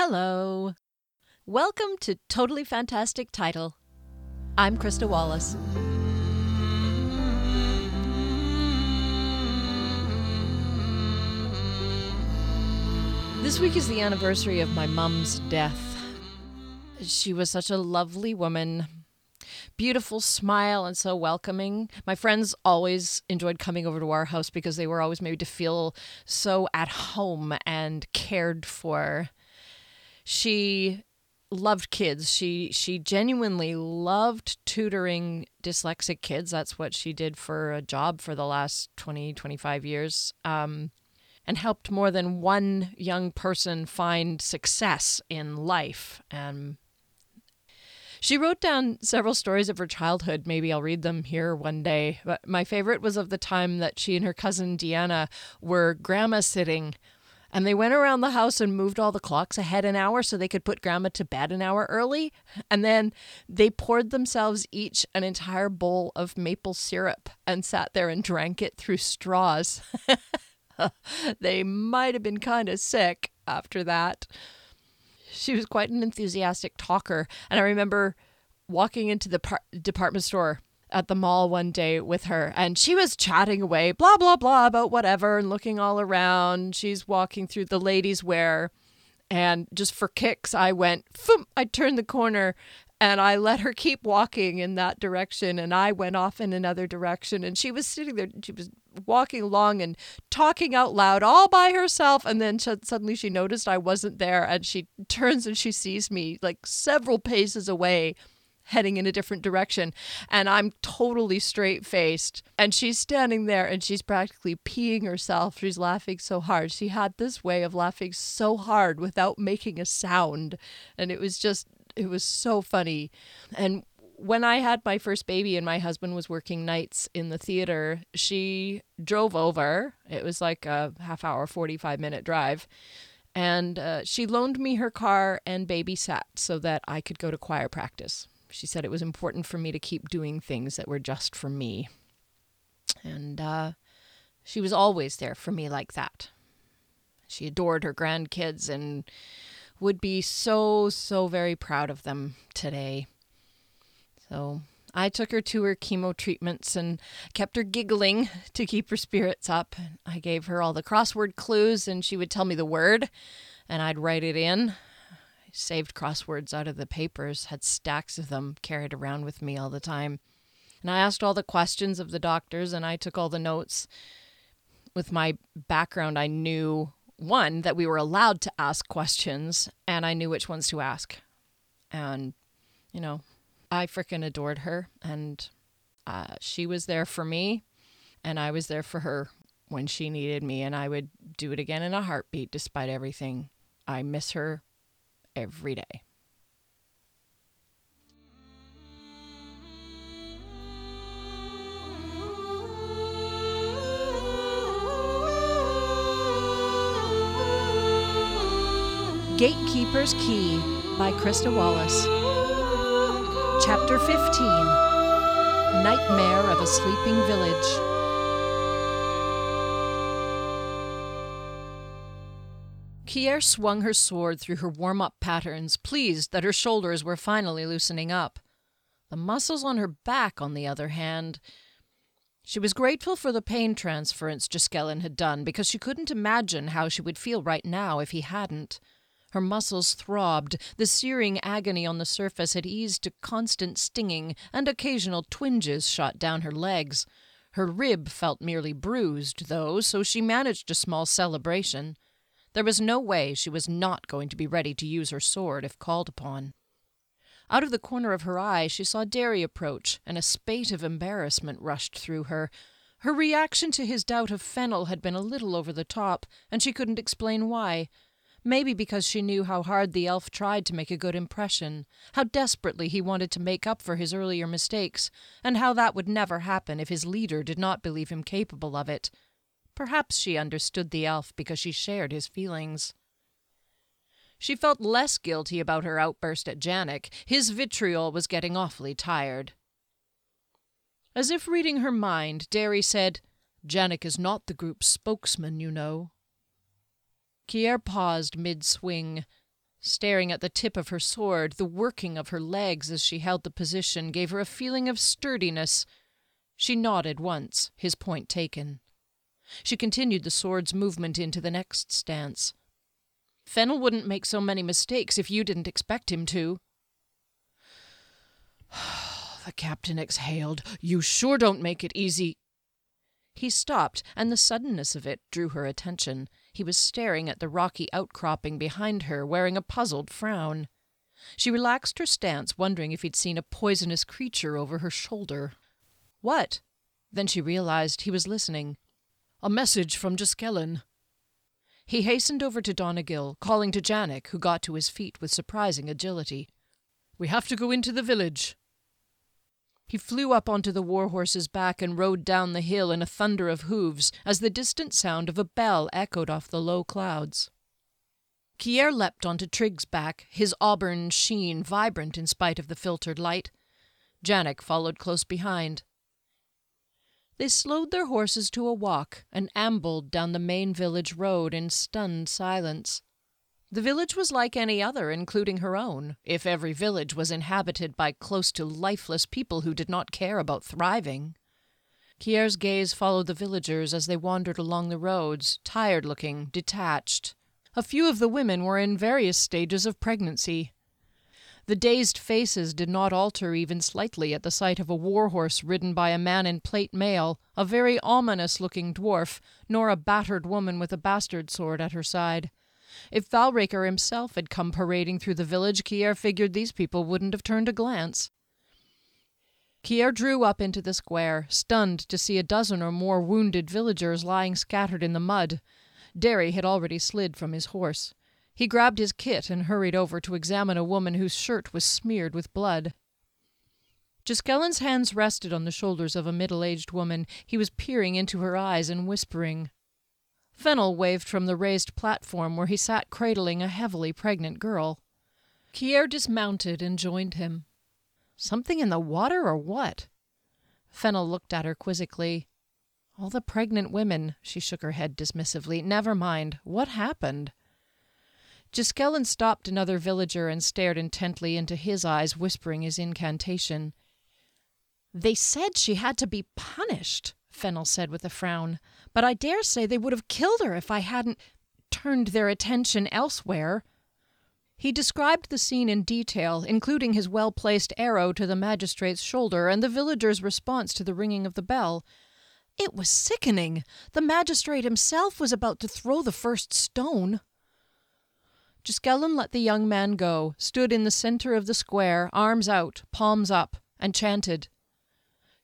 Hello. Welcome to Totally Fantastic Title. I'm Krista Wallace. This week is the anniversary of my mum's death. She was such a lovely woman, beautiful smile, and so welcoming. My friends always enjoyed coming over to our house because they were always made to feel so at home and cared for. She loved kids. She she genuinely loved tutoring dyslexic kids. That's what she did for a job for the last 20 25 years. Um, and helped more than one young person find success in life. And she wrote down several stories of her childhood. Maybe I'll read them here one day. But my favorite was of the time that she and her cousin Deanna were grandma sitting. And they went around the house and moved all the clocks ahead an hour so they could put grandma to bed an hour early. And then they poured themselves each an entire bowl of maple syrup and sat there and drank it through straws. they might have been kind of sick after that. She was quite an enthusiastic talker. And I remember walking into the par- department store at the mall one day with her and she was chatting away, blah, blah, blah, about whatever and looking all around. She's walking through the ladies' wear. And just for kicks, I went, Foom! I turned the corner and I let her keep walking in that direction. And I went off in another direction. And she was sitting there, she was walking along and talking out loud all by herself. And then sh- suddenly she noticed I wasn't there. And she turns and she sees me like several paces away heading in a different direction. And I'm totally straight faced. And she's standing there and she's practically peeing herself. She's laughing so hard. She had this way of laughing so hard without making a sound. And it was just, it was so funny. And when I had my first baby and my husband was working nights in the theater, she drove over. It was like a half hour, 45 minute drive. And uh, she loaned me her car and babysat so that I could go to choir practice. She said it was important for me to keep doing things that were just for me. And uh, she was always there for me like that. She adored her grandkids and would be so, so very proud of them today. So I took her to her chemo treatments and kept her giggling to keep her spirits up. I gave her all the crossword clues and she would tell me the word and I'd write it in saved crosswords out of the papers, had stacks of them carried around with me all the time. And I asked all the questions of the doctors and I took all the notes. With my background, I knew one, that we were allowed to ask questions and I knew which ones to ask. And, you know, I frickin' adored her and uh, she was there for me and I was there for her when she needed me and I would do it again in a heartbeat despite everything. I miss her every day. Gatekeeper's Key by Krista Wallace. Chapter 15 Nightmare of a Sleeping Village. Kier swung her sword through her warm up patterns, pleased that her shoulders were finally loosening up. The muscles on her back, on the other hand, she was grateful for the pain transference Giskellen had done because she couldn't imagine how she would feel right now if he hadn't. Her muscles throbbed, the searing agony on the surface had eased to constant stinging, and occasional twinges shot down her legs. Her rib felt merely bruised, though, so she managed a small celebration. There was no way she was not going to be ready to use her sword if called upon. Out of the corner of her eye, she saw Derry approach, and a spate of embarrassment rushed through her. Her reaction to his doubt of Fennel had been a little over the top, and she couldn't explain why. Maybe because she knew how hard the elf tried to make a good impression, how desperately he wanted to make up for his earlier mistakes, and how that would never happen if his leader did not believe him capable of it. Perhaps she understood the elf because she shared his feelings. She felt less guilty about her outburst at Janek. His vitriol was getting awfully tired. As if reading her mind, Derry said, Janek is not the group's spokesman, you know. Kier paused mid swing. Staring at the tip of her sword, the working of her legs as she held the position gave her a feeling of sturdiness. She nodded once, his point taken. She continued the sword's movement into the next stance. Fennel wouldn't make so many mistakes if you didn't expect him to. the captain exhaled. You sure don't make it easy. He stopped, and the suddenness of it drew her attention. He was staring at the rocky outcropping behind her, wearing a puzzled frown. She relaxed her stance, wondering if he'd seen a poisonous creature over her shoulder. What? Then she realized he was listening. A message from Juskellen. He hastened over to Donegal, calling to Janek, who got to his feet with surprising agility. We have to go into the village. He flew up onto the war horse's back and rode down the hill in a thunder of hoofs as the distant sound of a bell echoed off the low clouds. Kier leapt onto Trigg's back, his auburn sheen vibrant in spite of the filtered light. Janek followed close behind. They slowed their horses to a walk and ambled down the main village road in stunned silence. The village was like any other, including her own, if every village was inhabited by close to lifeless people who did not care about thriving. Kier's gaze followed the villagers as they wandered along the roads, tired looking, detached. A few of the women were in various stages of pregnancy. The dazed faces did not alter even slightly at the sight of a war horse ridden by a man in plate mail, a very ominous looking dwarf, nor a battered woman with a bastard sword at her side. If Valraker himself had come parading through the village, Kier figured these people wouldn't have turned a glance. Kier drew up into the square, stunned to see a dozen or more wounded villagers lying scattered in the mud. Derry had already slid from his horse. He grabbed his kit and hurried over to examine a woman whose shirt was smeared with blood. Juskellen's hands rested on the shoulders of a middle aged woman. He was peering into her eyes and whispering. Fennel waved from the raised platform where he sat cradling a heavily pregnant girl. Kier dismounted and joined him. Something in the water or what? Fennel looked at her quizzically. All the pregnant women, she shook her head dismissively. Never mind. What happened? Juskellen stopped another villager and stared intently into his eyes, whispering his incantation. They said she had to be punished, Fennel said with a frown, but I dare say they would have killed her if I hadn't turned their attention elsewhere. He described the scene in detail, including his well placed arrow to the magistrate's shoulder and the villager's response to the ringing of the bell. It was sickening. The magistrate himself was about to throw the first stone. Juskellen let the young man go, stood in the centre of the square, arms out, palms up, and chanted.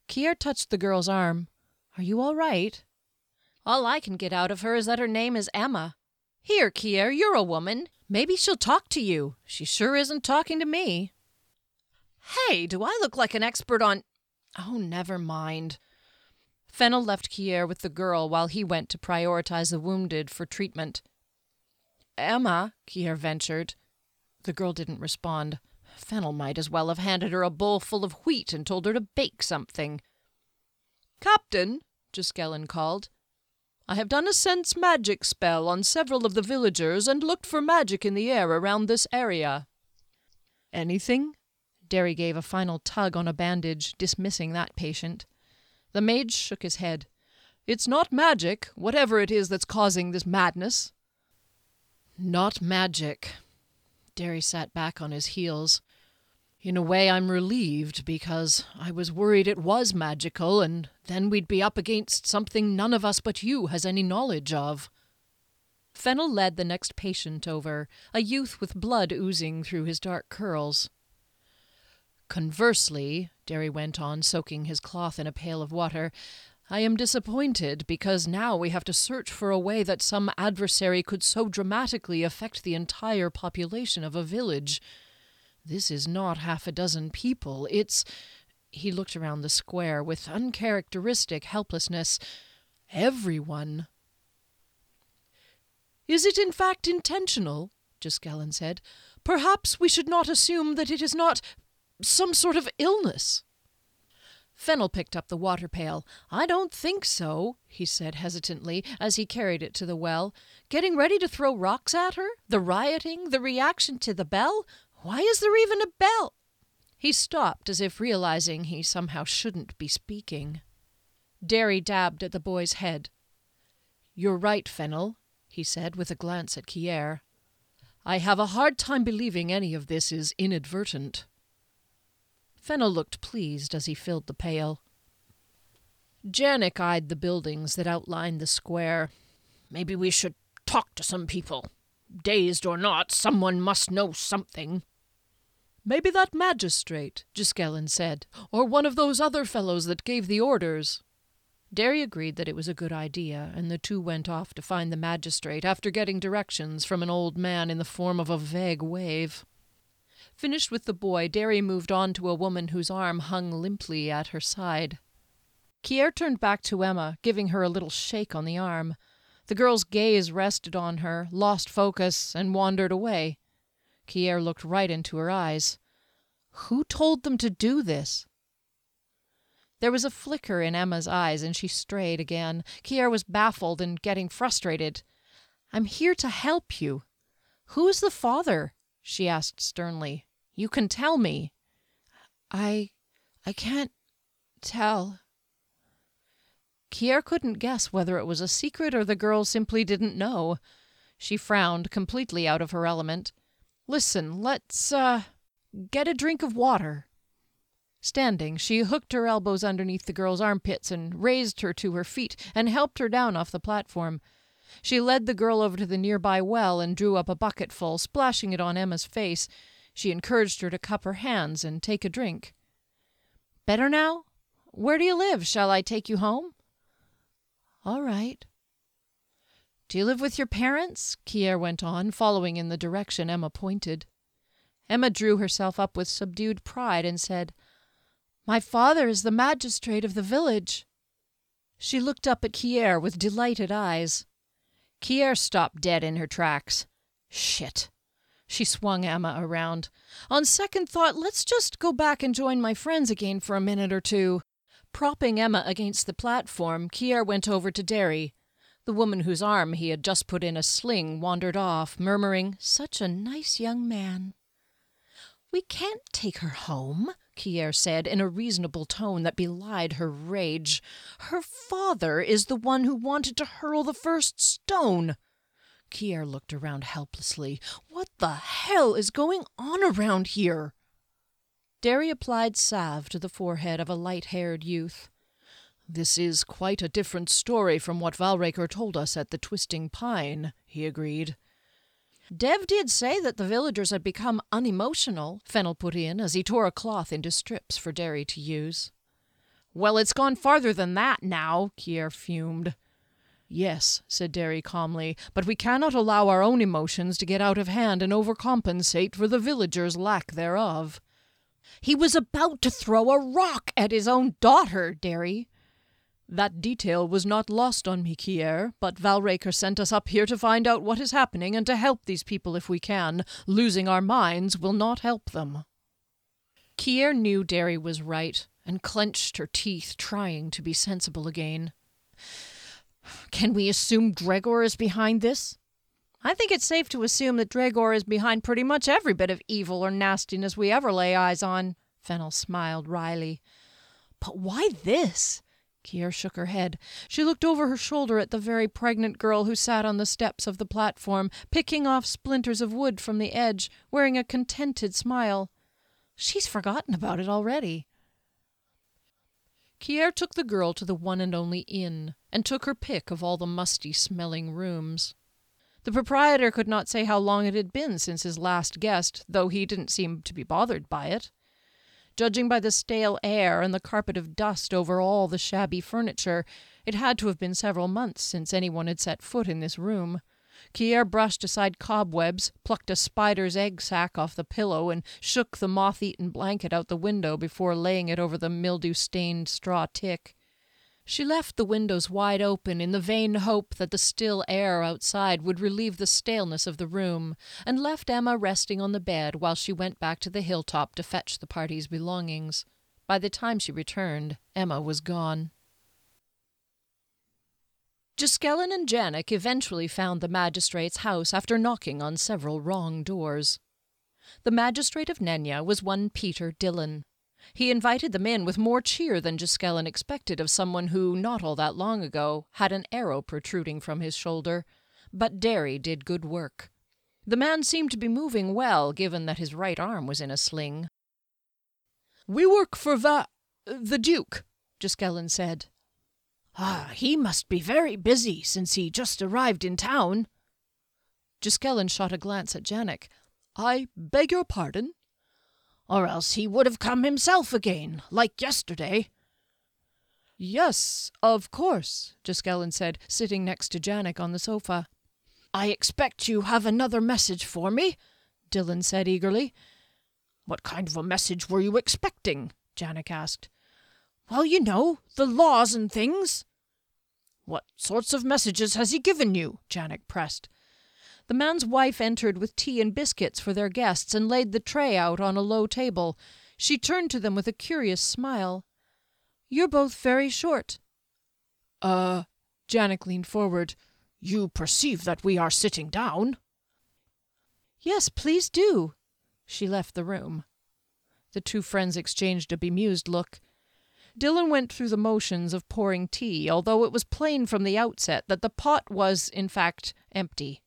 Kier touched the girl's arm. Are you all right? All I can get out of her is that her name is Emma. Here, Kier, you're a woman. Maybe she'll talk to you. She sure isn't talking to me. Hey, do I look like an expert on. Oh, never mind. Fennel left Kier with the girl while he went to prioritize the wounded for treatment. Emma, Kier ventured. The girl didn't respond. Fennel might as well have handed her a bowl full of wheat and told her to bake something. Captain, Juskellen called. I have done a sense magic spell on several of the villagers and looked for magic in the air around this area. Anything? Derry gave a final tug on a bandage, dismissing that patient. The mage shook his head. It's not magic, whatever it is that's causing this madness. Not magic. Derry sat back on his heels. In a way, I'm relieved because I was worried it was magical, and then we'd be up against something none of us but you has any knowledge of. Fennel led the next patient over, a youth with blood oozing through his dark curls. Conversely, Derry went on, soaking his cloth in a pail of water, I am disappointed because now we have to search for a way that some adversary could so dramatically affect the entire population of a village. This is not half a dozen people. It's. He looked around the square with uncharacteristic helplessness. Everyone. Is it in fact intentional? Juskellen said. Perhaps we should not assume that it is not some sort of illness. Fennel picked up the water pail. I don't think so, he said hesitantly as he carried it to the well. Getting ready to throw rocks at her? The rioting? The reaction to the bell? Why is there even a bell? He stopped as if realizing he somehow shouldn't be speaking. Derry dabbed at the boy's head. You're right, Fennel, he said with a glance at Kier. I have a hard time believing any of this is inadvertent. Fennel looked pleased as he filled the pail. Janek eyed the buildings that outlined the square. Maybe we should talk to some people. Dazed or not, someone must know something. Maybe that magistrate, Giskellen said, or one of those other fellows that gave the orders. Derry agreed that it was a good idea, and the two went off to find the magistrate after getting directions from an old man in the form of a vague wave. Finished with the boy, Derry moved on to a woman whose arm hung limply at her side. Kier turned back to Emma, giving her a little shake on the arm. The girl's gaze rested on her, lost focus, and wandered away. Kier looked right into her eyes. Who told them to do this? There was a flicker in Emma's eyes, and she strayed again. Kier was baffled and getting frustrated. I'm here to help you. Who's the father? She asked sternly. You can tell me. I. I can't tell. Kier couldn't guess whether it was a secret or the girl simply didn't know. She frowned, completely out of her element. Listen, let's, uh, get a drink of water. Standing, she hooked her elbows underneath the girl's armpits and raised her to her feet and helped her down off the platform. She led the girl over to the nearby well and drew up a bucketful, splashing it on Emma's face. She encouraged her to cup her hands and take a drink. Better now? Where do you live? Shall I take you home? All right. Do you live with your parents? Kier went on, following in the direction Emma pointed. Emma drew herself up with subdued pride and said, My father is the magistrate of the village. She looked up at Kier with delighted eyes. Kier stopped dead in her tracks. Shit. She swung Emma around. On second thought, let's just go back and join my friends again for a minute or two. Propping Emma against the platform, Kier went over to Derry. The woman whose arm he had just put in a sling wandered off, murmuring, Such a nice young man. We can't take her home, Kier said in a reasonable tone that belied her rage. Her father is the one who wanted to hurl the first stone. Kier looked around helplessly. What the hell is going on around here? Derry applied salve to the forehead of a light haired youth. This is quite a different story from what Valraker told us at the Twisting Pine, he agreed. Dev did say that the villagers had become unemotional, Fennel put in as he tore a cloth into strips for Derry to use. Well, it's gone farther than that now, Kier fumed. Yes, said Derry calmly, but we cannot allow our own emotions to get out of hand and overcompensate for the villagers' lack thereof. He was about to throw a rock at his own daughter, Derry. That detail was not lost on me, Kier, but Valraker sent us up here to find out what is happening and to help these people if we can. Losing our minds will not help them. Kier knew Derry was right and clenched her teeth, trying to be sensible again. Can we assume Gregor is behind this? I think it's safe to assume that Gregor is behind pretty much every bit of evil or nastiness we ever lay eyes on. Fennel smiled wryly. But why this? Kier shook her head. She looked over her shoulder at the very pregnant girl who sat on the steps of the platform, picking off splinters of wood from the edge, wearing a contented smile. She's forgotten about it already. Kier took the girl to the one and only inn, and took her pick of all the musty smelling rooms. The proprietor could not say how long it had been since his last guest, though he didn't seem to be bothered by it. Judging by the stale air and the carpet of dust over all the shabby furniture, it had to have been several months since anyone had set foot in this room. Kier brushed aside cobwebs, plucked a spider's egg sac off the pillow, and shook the moth eaten blanket out the window before laying it over the mildew stained straw tick. She left the windows wide open in the vain hope that the still air outside would relieve the staleness of the room, and left Emma resting on the bed while she went back to the hilltop to fetch the party's belongings. By the time she returned, Emma was gone. Giskellen and Janek eventually found the magistrate's house after knocking on several wrong doors. The magistrate of Nenya was one Peter Dillon. He invited them in with more cheer than Giskellen expected of someone who, not all that long ago, had an arrow protruding from his shoulder. But Derry did good work. The man seemed to be moving well, given that his right arm was in a sling. We work for Va... the Duke, Giskellen said. Ah, he must be very busy since he just arrived in town. Giskellen shot a glance at Janek. I beg your pardon? Or else he would have come himself again, like yesterday. Yes, of course, Giskellen said, sitting next to Janek on the sofa. I expect you have another message for me, Dillon said eagerly. What kind of a message were you expecting? Janek asked. Well, you know, the laws and things. What sorts of messages has he given you? Janek pressed. The man's wife entered with tea and biscuits for their guests and laid the tray out on a low table. She turned to them with a curious smile. You're both very short. Uh, Janek leaned forward. You perceive that we are sitting down? Yes, please do. She left the room. The two friends exchanged a bemused look. Dillon went through the motions of pouring tea, although it was plain from the outset that the pot was, in fact, empty.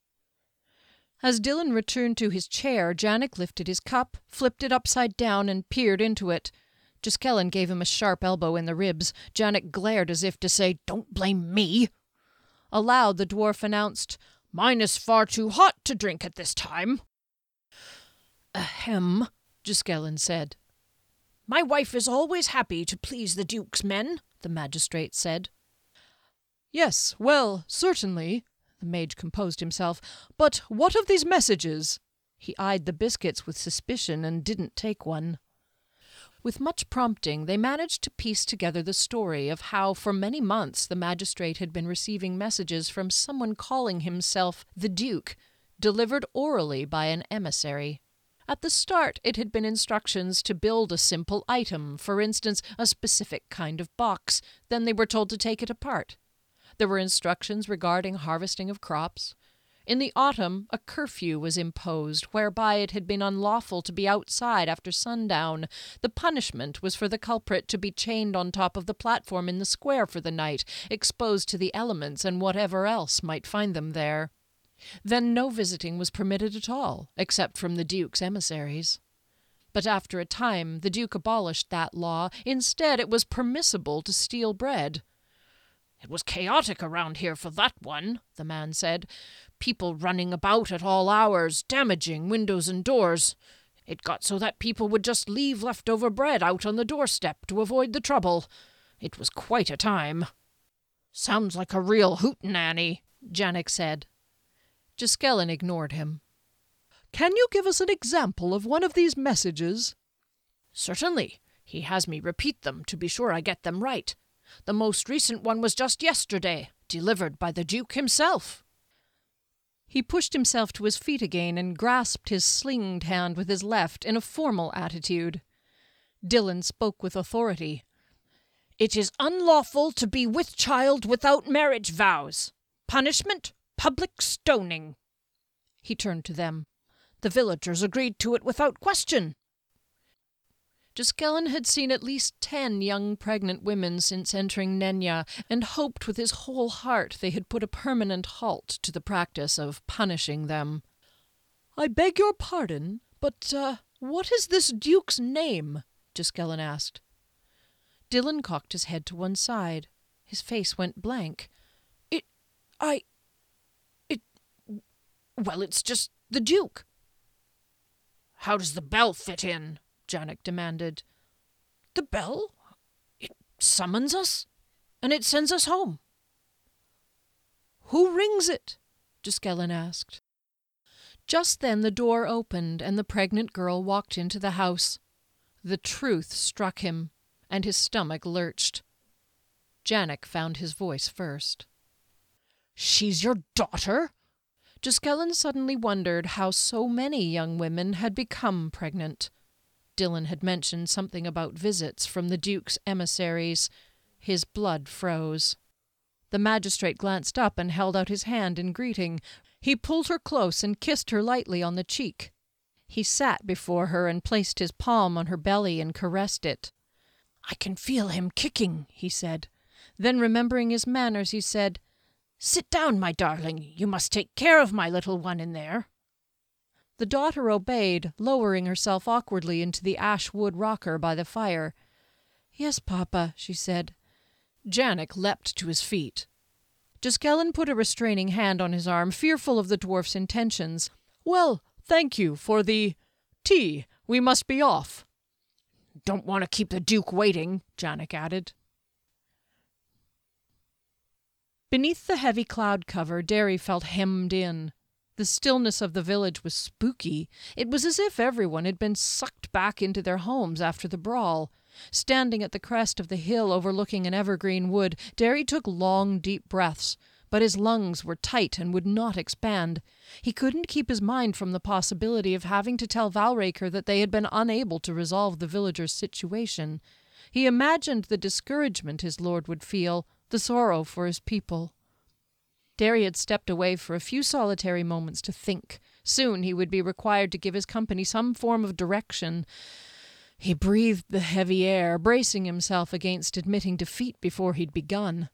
As Dillon returned to his chair, Janek lifted his cup, flipped it upside down, and peered into it. Giskellen gave him a sharp elbow in the ribs. Janek glared as if to say, Don't blame me. Aloud, the dwarf announced, Mine is far too hot to drink at this time. Ahem, Giskellen said. My wife is always happy to please the Duke's men, the magistrate said. Yes, well, certainly, the mage composed himself. But what of these messages? He eyed the biscuits with suspicion and didn't take one. With much prompting, they managed to piece together the story of how, for many months, the magistrate had been receiving messages from someone calling himself the Duke, delivered orally by an emissary. At the start, it had been instructions to build a simple item, for instance, a specific kind of box. Then they were told to take it apart. There were instructions regarding harvesting of crops. In the autumn, a curfew was imposed, whereby it had been unlawful to be outside after sundown. The punishment was for the culprit to be chained on top of the platform in the square for the night, exposed to the elements and whatever else might find them there. Then no visiting was permitted at all, except from the Duke's emissaries. But after a time the Duke abolished that law. Instead, it was permissible to steal bread. It was chaotic around here for that one, the man said. People running about at all hours, damaging windows and doors. It got so that people would just leave leftover bread out on the doorstep to avoid the trouble. It was quite a time. Sounds like a real hootenanny, Janek said. Giskellen ignored him. Can you give us an example of one of these messages? Certainly. He has me repeat them to be sure I get them right. The most recent one was just yesterday, delivered by the Duke himself. He pushed himself to his feet again and grasped his slinged hand with his left in a formal attitude. Dillon spoke with authority. It is unlawful to be with child without marriage vows. Punishment public stoning. He turned to them. The villagers agreed to it without question. Giskellen had seen at least ten young pregnant women since entering Nenya, and hoped with his whole heart they had put a permanent halt to the practice of punishing them. I beg your pardon, but uh, what is this duke's name? Giskellen asked. Dillon cocked his head to one side. His face went blank. It. I. It. Well, it's just the Duke. How does the bell fit in? Janek demanded. The bell? It summons us, and it sends us home. Who rings it? Giskellen asked. Just then the door opened, and the pregnant girl walked into the house. The truth struck him, and his stomach lurched. Janek found his voice first. She's your daughter? Giskellen suddenly wondered how so many young women had become pregnant. Dillon had mentioned something about visits from the Duke's emissaries. His blood froze. The magistrate glanced up and held out his hand in greeting. He pulled her close and kissed her lightly on the cheek. He sat before her and placed his palm on her belly and caressed it. I can feel him kicking, he said. Then, remembering his manners, he said, Sit down, my darling. You must take care of my little one in there. The daughter obeyed, lowering herself awkwardly into the ash wood rocker by the fire. Yes, papa, she said. Janek leapt to his feet. Juskellen put a restraining hand on his arm, fearful of the dwarf's intentions. Well, thank you for the tea. We must be off. Don't want to keep the Duke waiting, Janek added. Beneath the heavy cloud cover, Derry felt hemmed in. The stillness of the village was spooky. It was as if everyone had been sucked back into their homes after the brawl. Standing at the crest of the hill overlooking an evergreen wood, Derry took long, deep breaths, but his lungs were tight and would not expand. He couldn't keep his mind from the possibility of having to tell Valraker that they had been unable to resolve the villagers' situation. He imagined the discouragement his lord would feel, the sorrow for his people. Derry had stepped away for a few solitary moments to think. Soon he would be required to give his company some form of direction. He breathed the heavy air, bracing himself against admitting defeat before he'd begun.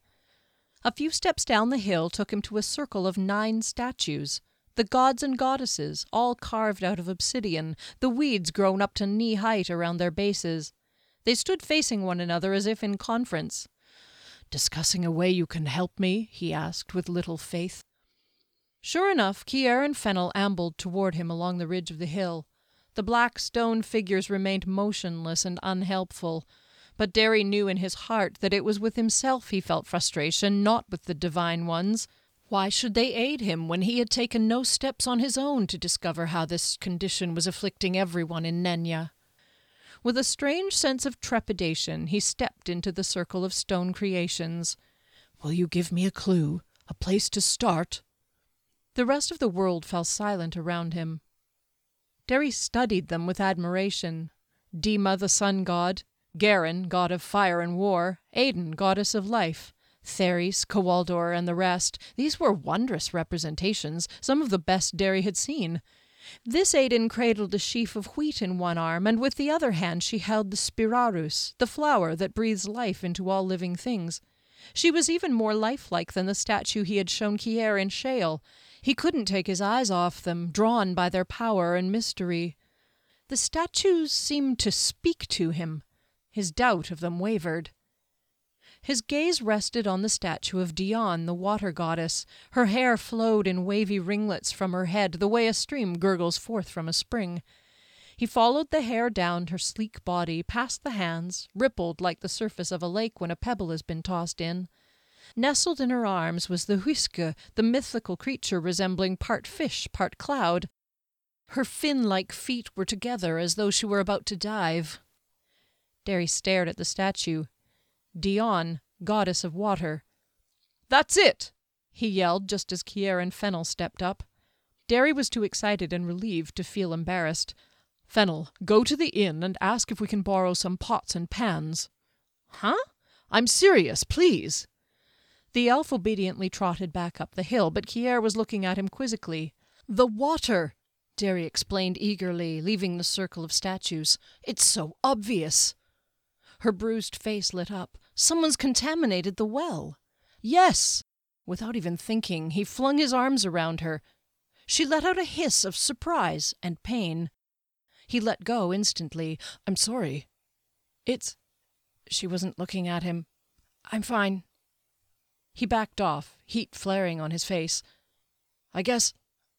A few steps down the hill took him to a circle of nine statues. The gods and goddesses, all carved out of obsidian, the weeds grown up to knee height around their bases. They stood facing one another as if in conference. Discussing a way you can help me? he asked with little faith. Sure enough, Kier and Fennel ambled toward him along the ridge of the hill. The black stone figures remained motionless and unhelpful, but Derry knew in his heart that it was with himself he felt frustration, not with the divine ones. Why should they aid him when he had taken no steps on his own to discover how this condition was afflicting everyone in Nenya? With a strange sense of trepidation, he stepped into the circle of stone creations. Will you give me a clue? A place to start? The rest of the world fell silent around him. Derry studied them with admiration. Dima, the sun god, Garin, god of fire and war, Aden, goddess of life, Theris, Kawaldor, and the rest. These were wondrous representations, some of the best Derry had seen. This Aden cradled a sheaf of wheat in one arm, and with the other hand she held the spirarus, the flower that breathes life into all living things. She was even more lifelike than the statue he had shown Kier in Shale. He couldn't take his eyes off them, drawn by their power and mystery. The statues seemed to speak to him. His doubt of them wavered. His gaze rested on the statue of Dion, the water goddess. Her hair flowed in wavy ringlets from her head, the way a stream gurgles forth from a spring. He followed the hair down her sleek body, past the hands, rippled like the surface of a lake when a pebble has been tossed in. Nestled in her arms was the Huiske, the mythical creature resembling part fish, part cloud. Her fin like feet were together as though she were about to dive. Derry stared at the statue. Dion, goddess of water. That's it! he yelled just as Kier and Fennel stepped up. Derry was too excited and relieved to feel embarrassed. Fennel, go to the inn and ask if we can borrow some pots and pans. Huh? I'm serious, please. The elf obediently trotted back up the hill, but Kier was looking at him quizzically. The water, Derry explained eagerly, leaving the circle of statues. It's so obvious. Her bruised face lit up. Someone's contaminated the well. Yes. Without even thinking, he flung his arms around her. She let out a hiss of surprise and pain. He let go instantly. I'm sorry. It's. She wasn't looking at him. I'm fine. He backed off, heat flaring on his face. I guess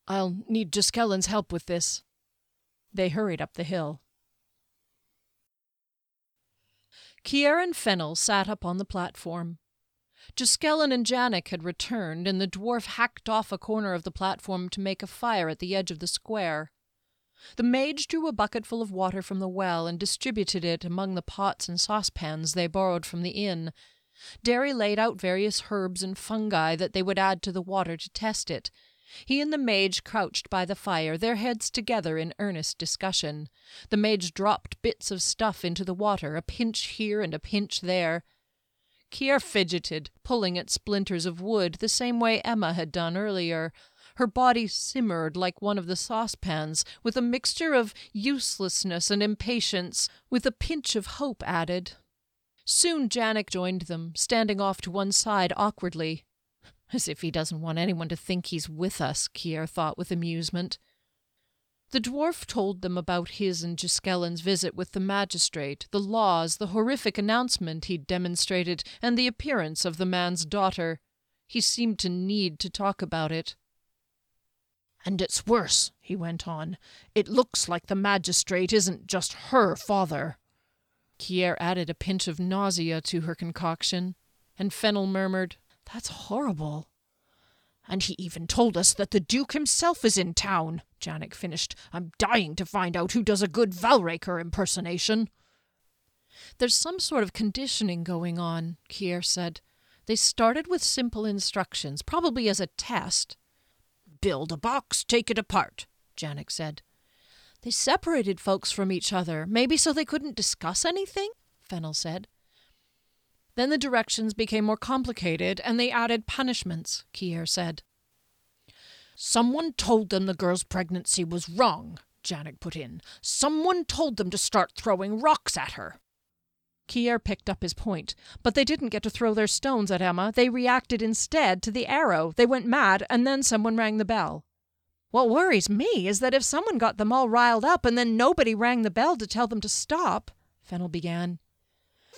I'll need Juskellen's help with this. They hurried up the hill. Kier and Fennel sat up on the platform. Juskellen and Janek had returned, and the dwarf hacked off a corner of the platform to make a fire at the edge of the square. The mage drew a bucketful of water from the well and distributed it among the pots and saucepans they borrowed from the inn. Derry laid out various herbs and fungi that they would add to the water to test it. He and the mage crouched by the fire, their heads together in earnest discussion. The mage dropped bits of stuff into the water, a pinch here and a pinch there. Kier fidgeted, pulling at splinters of wood the same way Emma had done earlier. Her body simmered like one of the saucepans, with a mixture of uselessness and impatience, with a pinch of hope added. Soon Janek joined them, standing off to one side awkwardly. As if he doesn't want anyone to think he's with us, Kier thought with amusement. The dwarf told them about his and Giskellen's visit with the magistrate, the laws, the horrific announcement he'd demonstrated, and the appearance of the man's daughter. He seemed to need to talk about it. And it's worse, he went on. It looks like the magistrate isn't just her father. Kier added a pinch of nausea to her concoction, and Fennel murmured, That's horrible. And he even told us that the Duke himself is in town, Janek finished. I'm dying to find out who does a good Valraker impersonation. There's some sort of conditioning going on, Kier said. They started with simple instructions, probably as a test. Build a box, take it apart, Janek said. They separated folks from each other, maybe so they couldn't discuss anything, Fennel said. Then the directions became more complicated, and they added punishments, Kier said. Someone told them the girl's pregnancy was wrong, Janek put in. Someone told them to start throwing rocks at her. Kier picked up his point, but they didn't get to throw their stones at Emma. They reacted instead to the arrow. They went mad, and then someone rang the bell. What worries me is that if someone got them all riled up and then nobody rang the bell to tell them to stop, Fennel began.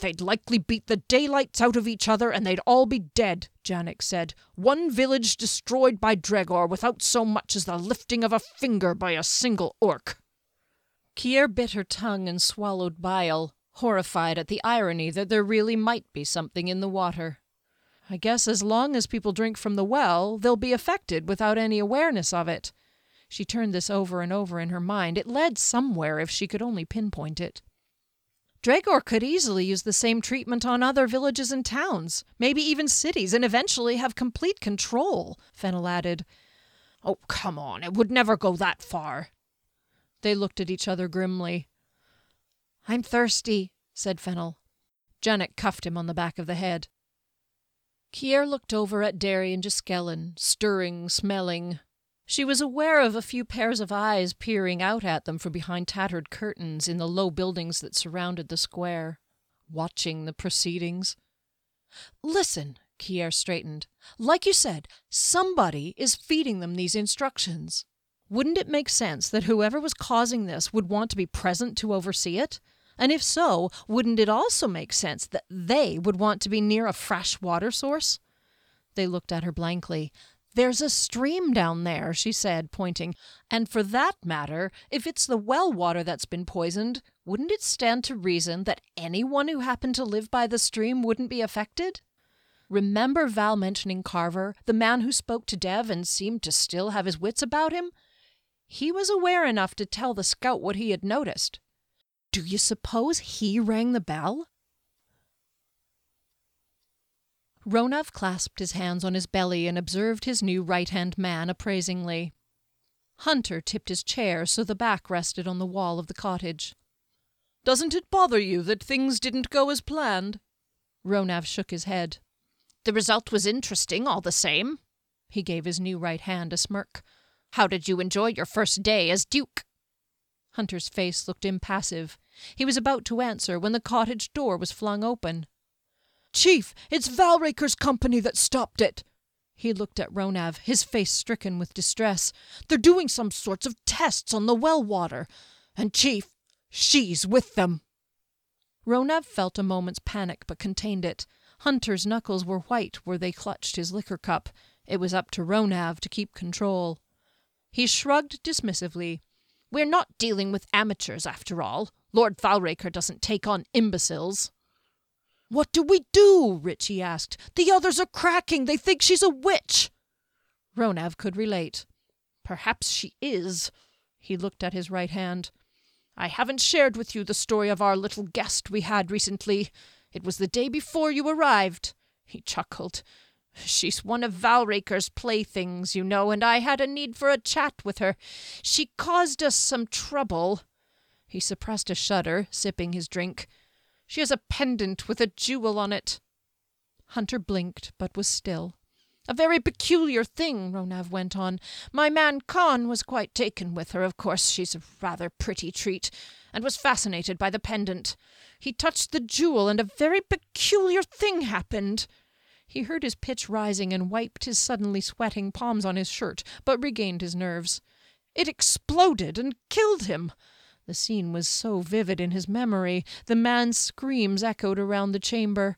They'd likely beat the daylights out of each other and they'd all be dead, Janek said. One village destroyed by Dregor without so much as the lifting of a finger by a single orc. Kier bit her tongue and swallowed bile, horrified at the irony that there really might be something in the water. I guess as long as people drink from the well, they'll be affected without any awareness of it. She turned this over and over in her mind. It led somewhere if she could only pinpoint it. Dregor could easily use the same treatment on other villages and towns, maybe even cities, and eventually have complete control, Fennel added. Oh, come on, it would never go that far. They looked at each other grimly. I'm thirsty, said Fennel. Janek cuffed him on the back of the head. Kier looked over at Derry and Giskellen, stirring, smelling, she was aware of a few pairs of eyes peering out at them from behind tattered curtains in the low buildings that surrounded the square, watching the proceedings. Listen, Kier straightened. Like you said, somebody is feeding them these instructions. Wouldn't it make sense that whoever was causing this would want to be present to oversee it? And if so, wouldn't it also make sense that they would want to be near a fresh water source? They looked at her blankly. There's a stream down there, she said, pointing. And for that matter, if it's the well water that's been poisoned, wouldn't it stand to reason that anyone who happened to live by the stream wouldn't be affected? Remember Val mentioning Carver, the man who spoke to Dev and seemed to still have his wits about him? He was aware enough to tell the scout what he had noticed. Do you suppose he rang the bell? Ronav clasped his hands on his belly and observed his new right hand man appraisingly. Hunter tipped his chair so the back rested on the wall of the cottage. Doesn't it bother you that things didn't go as planned? Ronav shook his head. The result was interesting, all the same. He gave his new right hand a smirk. How did you enjoy your first day as Duke? Hunter's face looked impassive. He was about to answer when the cottage door was flung open. Chief, it's Valraker's company that stopped it. He looked at Ronav, his face stricken with distress. They're doing some sorts of tests on the well water. And, Chief, she's with them. Ronav felt a moment's panic but contained it. Hunter's knuckles were white where they clutched his liquor cup. It was up to Ronav to keep control. He shrugged dismissively. We're not dealing with amateurs, after all. Lord Valraker doesn't take on imbeciles. What do we do? Richie asked. The others are cracking. They think she's a witch. Ronav could relate. Perhaps she is. He looked at his right hand. I haven't shared with you the story of our little guest we had recently. It was the day before you arrived. He chuckled. She's one of Valraker's playthings, you know, and I had a need for a chat with her. She caused us some trouble. He suppressed a shudder, sipping his drink. She has a pendant with a jewel on it. Hunter blinked, but was still. A very peculiar thing, Ronav went on. My man Con was quite taken with her. Of course, she's a rather pretty treat, and was fascinated by the pendant. He touched the jewel, and a very peculiar thing happened. He heard his pitch rising and wiped his suddenly sweating palms on his shirt, but regained his nerves. It exploded and killed him. The scene was so vivid in his memory. The man's screams echoed around the chamber.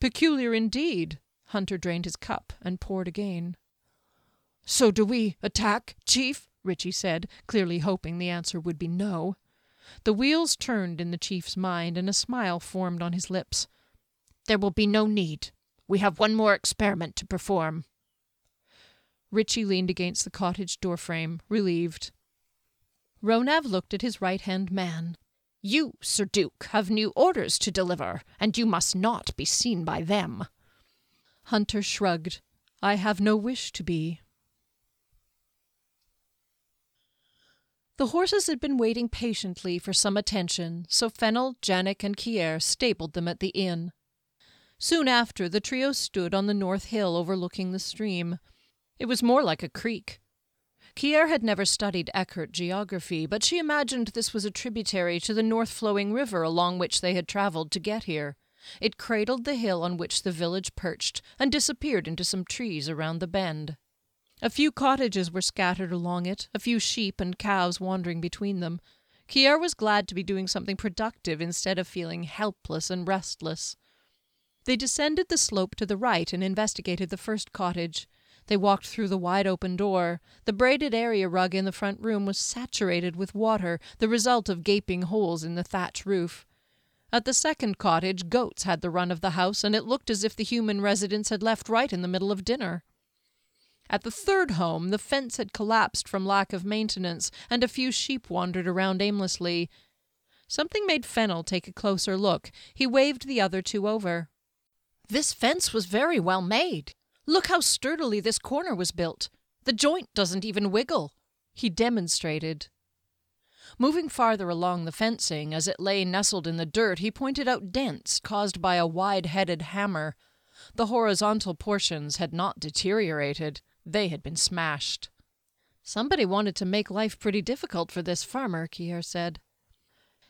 Peculiar indeed. Hunter drained his cup and poured again. So do we attack, Chief? Ritchie said, clearly hoping the answer would be no. The wheels turned in the chief's mind, and a smile formed on his lips. There will be no need. We have one more experiment to perform. Ritchie leaned against the cottage door frame, relieved. Ronav looked at his right hand man. You, Sir Duke, have new orders to deliver, and you must not be seen by them. Hunter shrugged. I have no wish to be. The horses had been waiting patiently for some attention, so Fennel, Janek, and Kier stabled them at the inn. Soon after, the trio stood on the north hill overlooking the stream. It was more like a creek. Kier had never studied Eckert geography, but she imagined this was a tributary to the north flowing river along which they had travelled to get here. It cradled the hill on which the village perched and disappeared into some trees around the bend. A few cottages were scattered along it, a few sheep and cows wandering between them. Kier was glad to be doing something productive instead of feeling helpless and restless. They descended the slope to the right and investigated the first cottage. They walked through the wide open door. The braided area rug in the front room was saturated with water, the result of gaping holes in the thatch roof. At the second cottage, goats had the run of the house, and it looked as if the human residents had left right in the middle of dinner. At the third home, the fence had collapsed from lack of maintenance, and a few sheep wandered around aimlessly. Something made Fennel take a closer look. He waved the other two over. This fence was very well made. Look how sturdily this corner was built. The joint doesn't even wiggle. He demonstrated. Moving farther along the fencing, as it lay nestled in the dirt, he pointed out dents caused by a wide headed hammer. The horizontal portions had not deteriorated, they had been smashed. Somebody wanted to make life pretty difficult for this farmer, Kier said.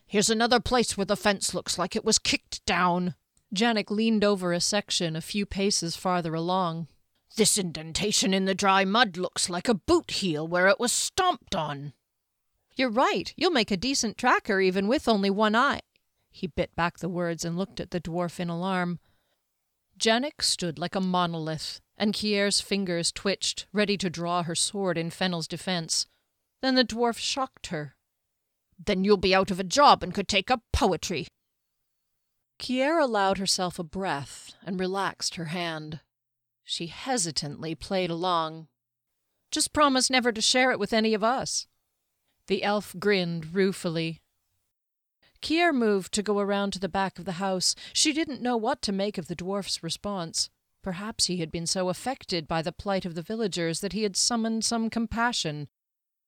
Here's another place where the fence looks like it was kicked down. Janek leaned over a section a few paces farther along. This indentation in the dry mud looks like a boot heel where it was stomped on. You're right. You'll make a decent tracker even with only one eye. He bit back the words and looked at the dwarf in alarm. Janek stood like a monolith, and Kier's fingers twitched, ready to draw her sword in Fennel's defense. Then the dwarf shocked her. Then you'll be out of a job and could take up poetry. Kier allowed herself a breath and relaxed her hand. She hesitantly played along. Just promise never to share it with any of us. The elf grinned ruefully. Kier moved to go around to the back of the house. She didn't know what to make of the dwarf's response. Perhaps he had been so affected by the plight of the villagers that he had summoned some compassion.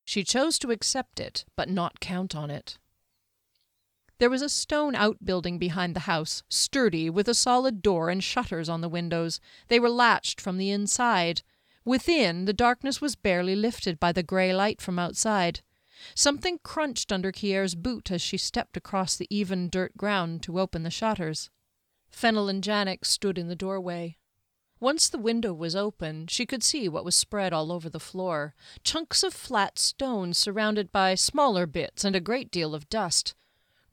She chose to accept it, but not count on it. There was a stone outbuilding behind the house, sturdy, with a solid door and shutters on the windows. They were latched from the inside. Within, the darkness was barely lifted by the grey light from outside. Something crunched under Kier's boot as she stepped across the even dirt ground to open the shutters. Fennel and Janek stood in the doorway. Once the window was open, she could see what was spread all over the floor chunks of flat stone surrounded by smaller bits and a great deal of dust.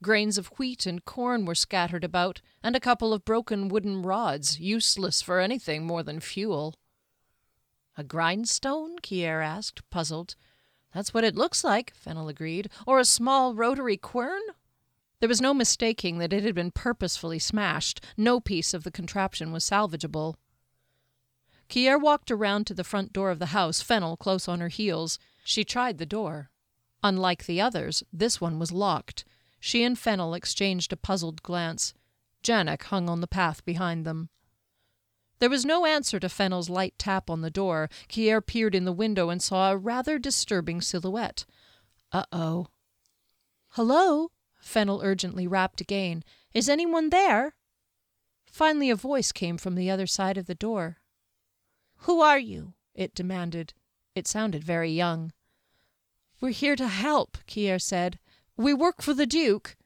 Grains of wheat and corn were scattered about, and a couple of broken wooden rods, useless for anything more than fuel. A grindstone? Kier asked, puzzled. That's what it looks like, Fennel agreed. Or a small rotary quern? There was no mistaking that it had been purposefully smashed. No piece of the contraption was salvageable. Kier walked around to the front door of the house, Fennel close on her heels. She tried the door. Unlike the others, this one was locked. She and Fennel exchanged a puzzled glance. Janek hung on the path behind them. There was no answer to Fennel's light tap on the door. Kier peered in the window and saw a rather disturbing silhouette. Uh oh. Hello? Fennel urgently rapped again. Is anyone there? Finally, a voice came from the other side of the door. Who are you? it demanded. It sounded very young. We're here to help, Kier said. We work for the Duke.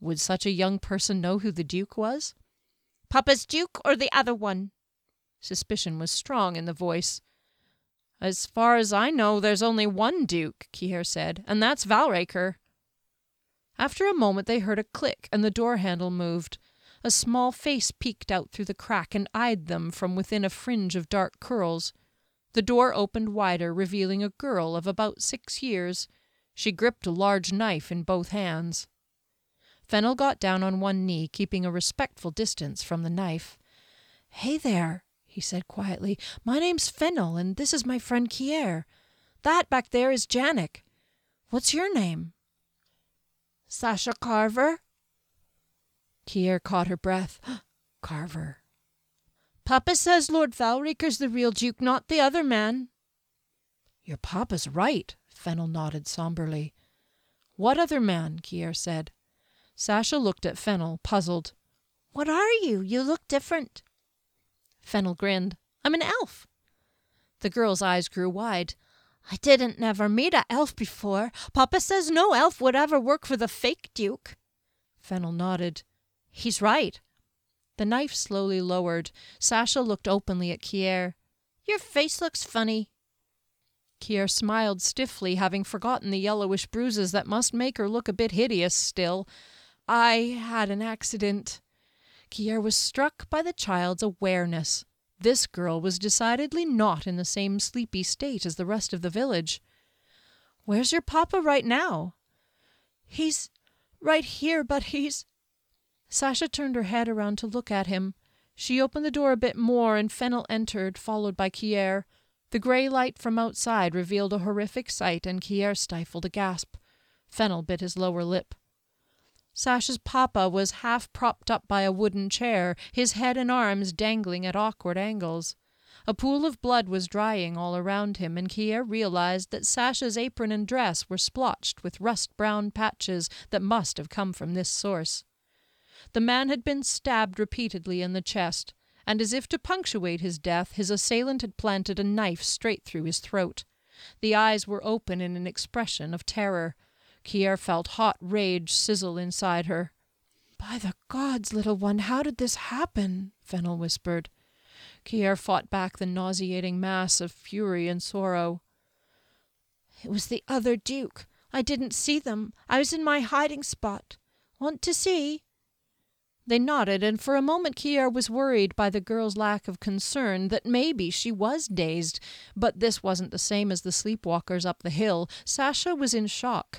Would such a young person know who the Duke was? Papa's Duke or the other one? Suspicion was strong in the voice. As far as I know, there's only one Duke, Kier said, and that's Valraker. After a moment they heard a click and the door handle moved. A small face peeked out through the crack and eyed them from within a fringe of dark curls. The door opened wider, revealing a girl of about six years. She gripped a large knife in both hands. Fennel got down on one knee, keeping a respectful distance from the knife. Hey there, he said quietly. My name's Fennel, and this is my friend Kier. That back there is Janek. What's your name? Sasha Carver? Kier caught her breath. Carver. Papa says Lord Valraker's the real Duke, not the other man. Your papa's right, Fennel nodded somberly. What other man? Kier said. Sasha looked at Fennel, puzzled. What are you? You look different. Fennel grinned. I'm an elf. The girl's eyes grew wide. I didn't never meet a elf before. Papa says no elf would ever work for the fake Duke. Fennel nodded. He's right. The knife slowly lowered. Sasha looked openly at Kier. Your face looks funny. Kier smiled stiffly, having forgotten the yellowish bruises that must make her look a bit hideous still. I had an accident. Kier was struck by the child's awareness. This girl was decidedly not in the same sleepy state as the rest of the village. Where's your papa right now? He's right here, but he's. Sasha turned her head around to look at him. She opened the door a bit more, and Fennel entered, followed by Kier. The grey light from outside revealed a horrific sight, and Kier stifled a gasp. Fennel bit his lower lip. Sasha's papa was half propped up by a wooden chair, his head and arms dangling at awkward angles. A pool of blood was drying all around him, and Kier realized that Sasha's apron and dress were splotched with rust brown patches that must have come from this source. The man had been stabbed repeatedly in the chest, and as if to punctuate his death, his assailant had planted a knife straight through his throat. The eyes were open in an expression of terror. Kier felt hot rage sizzle inside her. By the gods, little one, how did this happen? Fennel whispered. Kier fought back the nauseating mass of fury and sorrow. It was the other Duke. I didn't see them. I was in my hiding spot. Want to see? They nodded, and for a moment Kier was worried by the girl's lack of concern that maybe she was dazed. But this wasn't the same as the sleepwalkers up the hill. Sasha was in shock.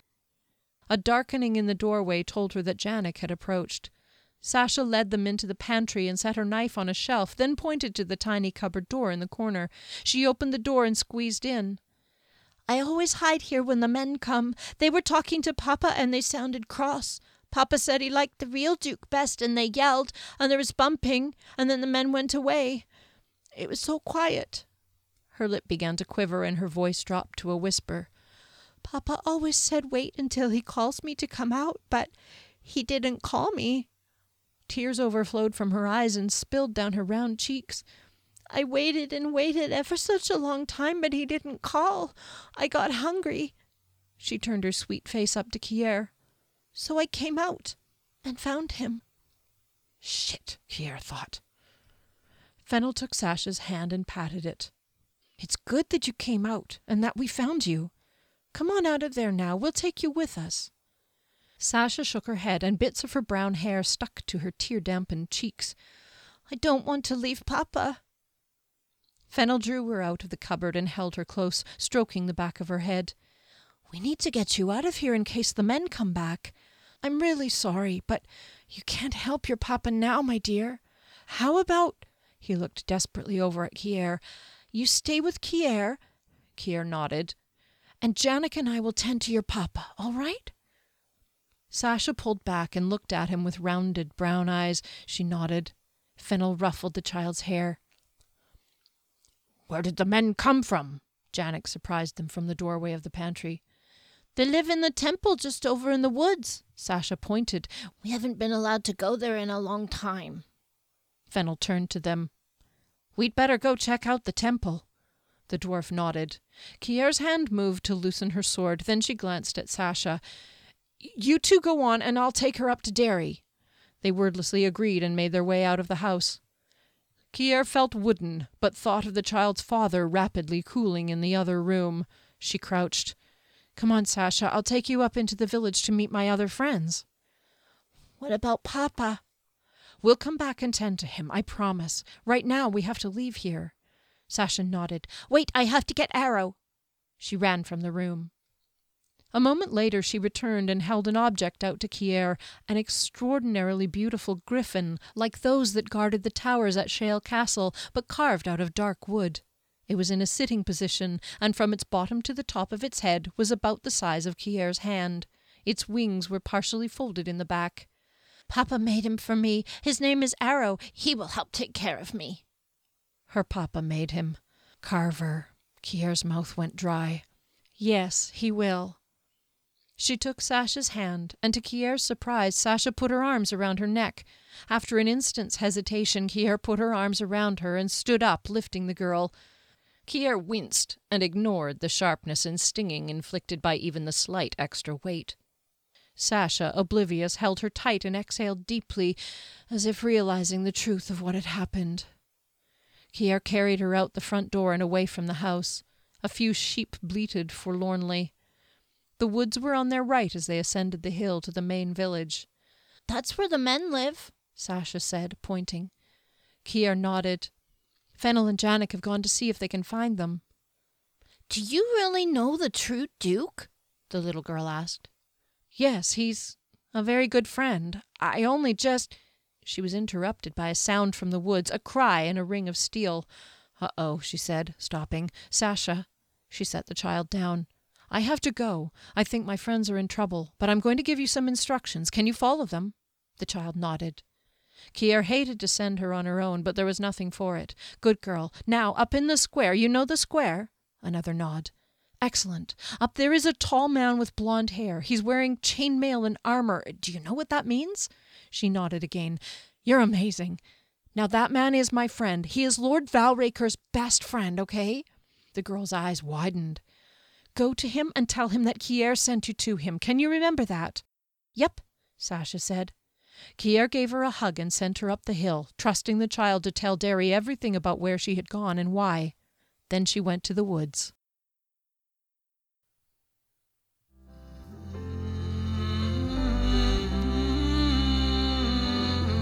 A darkening in the doorway told her that Janek had approached. Sasha led them into the pantry and set her knife on a shelf, then pointed to the tiny cupboard door in the corner. She opened the door and squeezed in. I always hide here when the men come. They were talking to Papa and they sounded cross. Papa said he liked the real Duke best, and they yelled, and there was bumping, and then the men went away. It was so quiet. Her lip began to quiver, and her voice dropped to a whisper. Papa always said wait until he calls me to come out, but he didn't call me. Tears overflowed from her eyes and spilled down her round cheeks. I waited and waited ever such a long time, but he didn't call. I got hungry. She turned her sweet face up to Kier. So I came out and found him. Shit, Kier thought. Fennel took Sasha's hand and patted it. It's good that you came out and that we found you. Come on out of there now. We'll take you with us. Sasha shook her head, and bits of her brown hair stuck to her tear dampened cheeks. I don't want to leave Papa. Fennel drew her out of the cupboard and held her close, stroking the back of her head. We need to get you out of here in case the men come back. I'm really sorry, but you can't help your papa now, my dear. How about he looked desperately over at Kier. You stay with Kier Kier nodded. And Janek and I will tend to your papa, all right? Sasha pulled back and looked at him with rounded brown eyes. She nodded. Fennel ruffled the child's hair. Where did the men come from? Janek surprised them from the doorway of the pantry. They live in the temple just over in the woods. Sasha pointed. We haven't been allowed to go there in a long time. Fennel turned to them. We'd better go check out the temple. The dwarf nodded. Kier's hand moved to loosen her sword. Then she glanced at Sasha. You two go on, and I'll take her up to Derry. They wordlessly agreed and made their way out of the house. Kier felt wooden, but thought of the child's father rapidly cooling in the other room. She crouched. Come on, Sasha. I'll take you up into the village to meet my other friends. What about Papa? We'll come back and tend to him, I promise. Right now, we have to leave here. Sasha nodded. Wait, I have to get Arrow. She ran from the room. A moment later she returned and held an object out to Kier, an extraordinarily beautiful griffin, like those that guarded the towers at Shale Castle, but carved out of dark wood. It was in a sitting position, and from its bottom to the top of its head was about the size of Kier's hand. Its wings were partially folded in the back. Papa made him for me. His name is Arrow. He will help take care of me. Her papa made him. Carver. Kier's mouth went dry. Yes, he will. She took Sasha's hand, and to Kier's surprise, Sasha put her arms around her neck. After an instant's hesitation, Kier put her arms around her and stood up, lifting the girl. Kier winced and ignored the sharpness and stinging inflicted by even the slight extra weight. Sasha, oblivious, held her tight and exhaled deeply, as if realizing the truth of what had happened. Kier carried her out the front door and away from the house. A few sheep bleated forlornly. The woods were on their right as they ascended the hill to the main village. That's where the men live, Sasha said, pointing. Kier nodded. Fennel and Janek have gone to see if they can find them. Do you really know the true Duke? the little girl asked. Yes, he's a very good friend. I only just. She was interrupted by a sound from the woods, a cry and a ring of steel. Uh oh, she said, stopping. Sasha. She set the child down. I have to go. I think my friends are in trouble, but I'm going to give you some instructions. Can you follow them? The child nodded. Kier hated to send her on her own, but there was nothing for it. Good girl. Now, up in the square. You know the square? Another nod. Excellent. Up there is a tall man with blond hair. He's wearing chain mail and armor. Do you know what that means? She nodded again. You're amazing. Now that man is my friend. He is Lord Valraker's best friend, okay? The girl's eyes widened. Go to him and tell him that Kier sent you to him. Can you remember that? Yep, Sasha said. Kier gave her a hug and sent her up the hill, trusting the child to tell Derry everything about where she had gone and why. Then she went to the woods.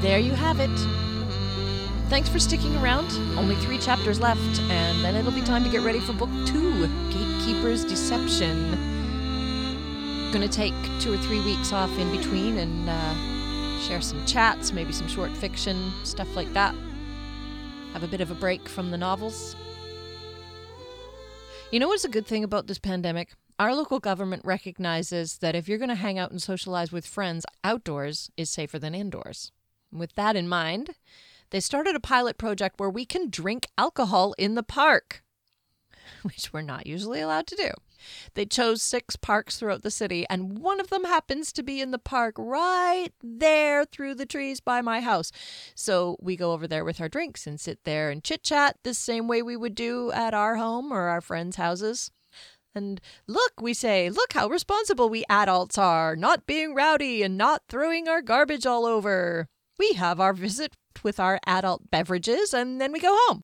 There you have it. Thanks for sticking around. Only three chapters left, and then it'll be time to get ready for book two Gatekeeper's Deception. Gonna take two or three weeks off in between and uh, share some chats, maybe some short fiction, stuff like that. Have a bit of a break from the novels. You know what's a good thing about this pandemic? Our local government recognizes that if you're going to hang out and socialize with friends, outdoors is safer than indoors. With that in mind, they started a pilot project where we can drink alcohol in the park, which we're not usually allowed to do. They chose six parks throughout the city, and one of them happens to be in the park right there through the trees by my house. So we go over there with our drinks and sit there and chit chat the same way we would do at our home or our friends' houses. And look, we say, look how responsible we adults are, not being rowdy and not throwing our garbage all over. We have our visit with our adult beverages and then we go home.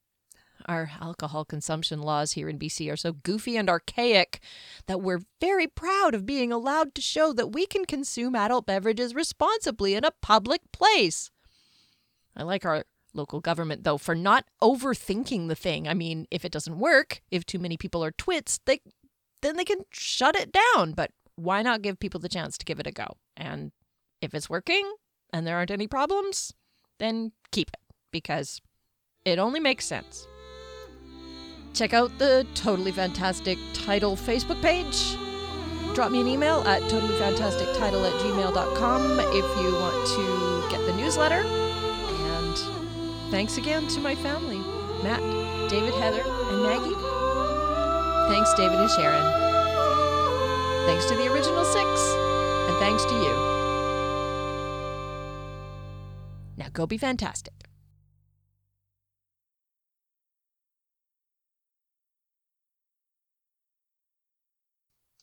Our alcohol consumption laws here in BC are so goofy and archaic that we're very proud of being allowed to show that we can consume adult beverages responsibly in a public place. I like our local government though for not overthinking the thing. I mean, if it doesn't work, if too many people are twits, they then they can shut it down, but why not give people the chance to give it a go? And if it's working and there aren't any problems, then keep it because it only makes sense. Check out the Totally Fantastic Title Facebook page. Drop me an email at totallyfantastictitle at gmail.com if you want to get the newsletter. And thanks again to my family Matt, David, Heather, and Maggie. Thanks, David and Sharon. Thanks to the original six. And thanks to you. Now go be fantastic.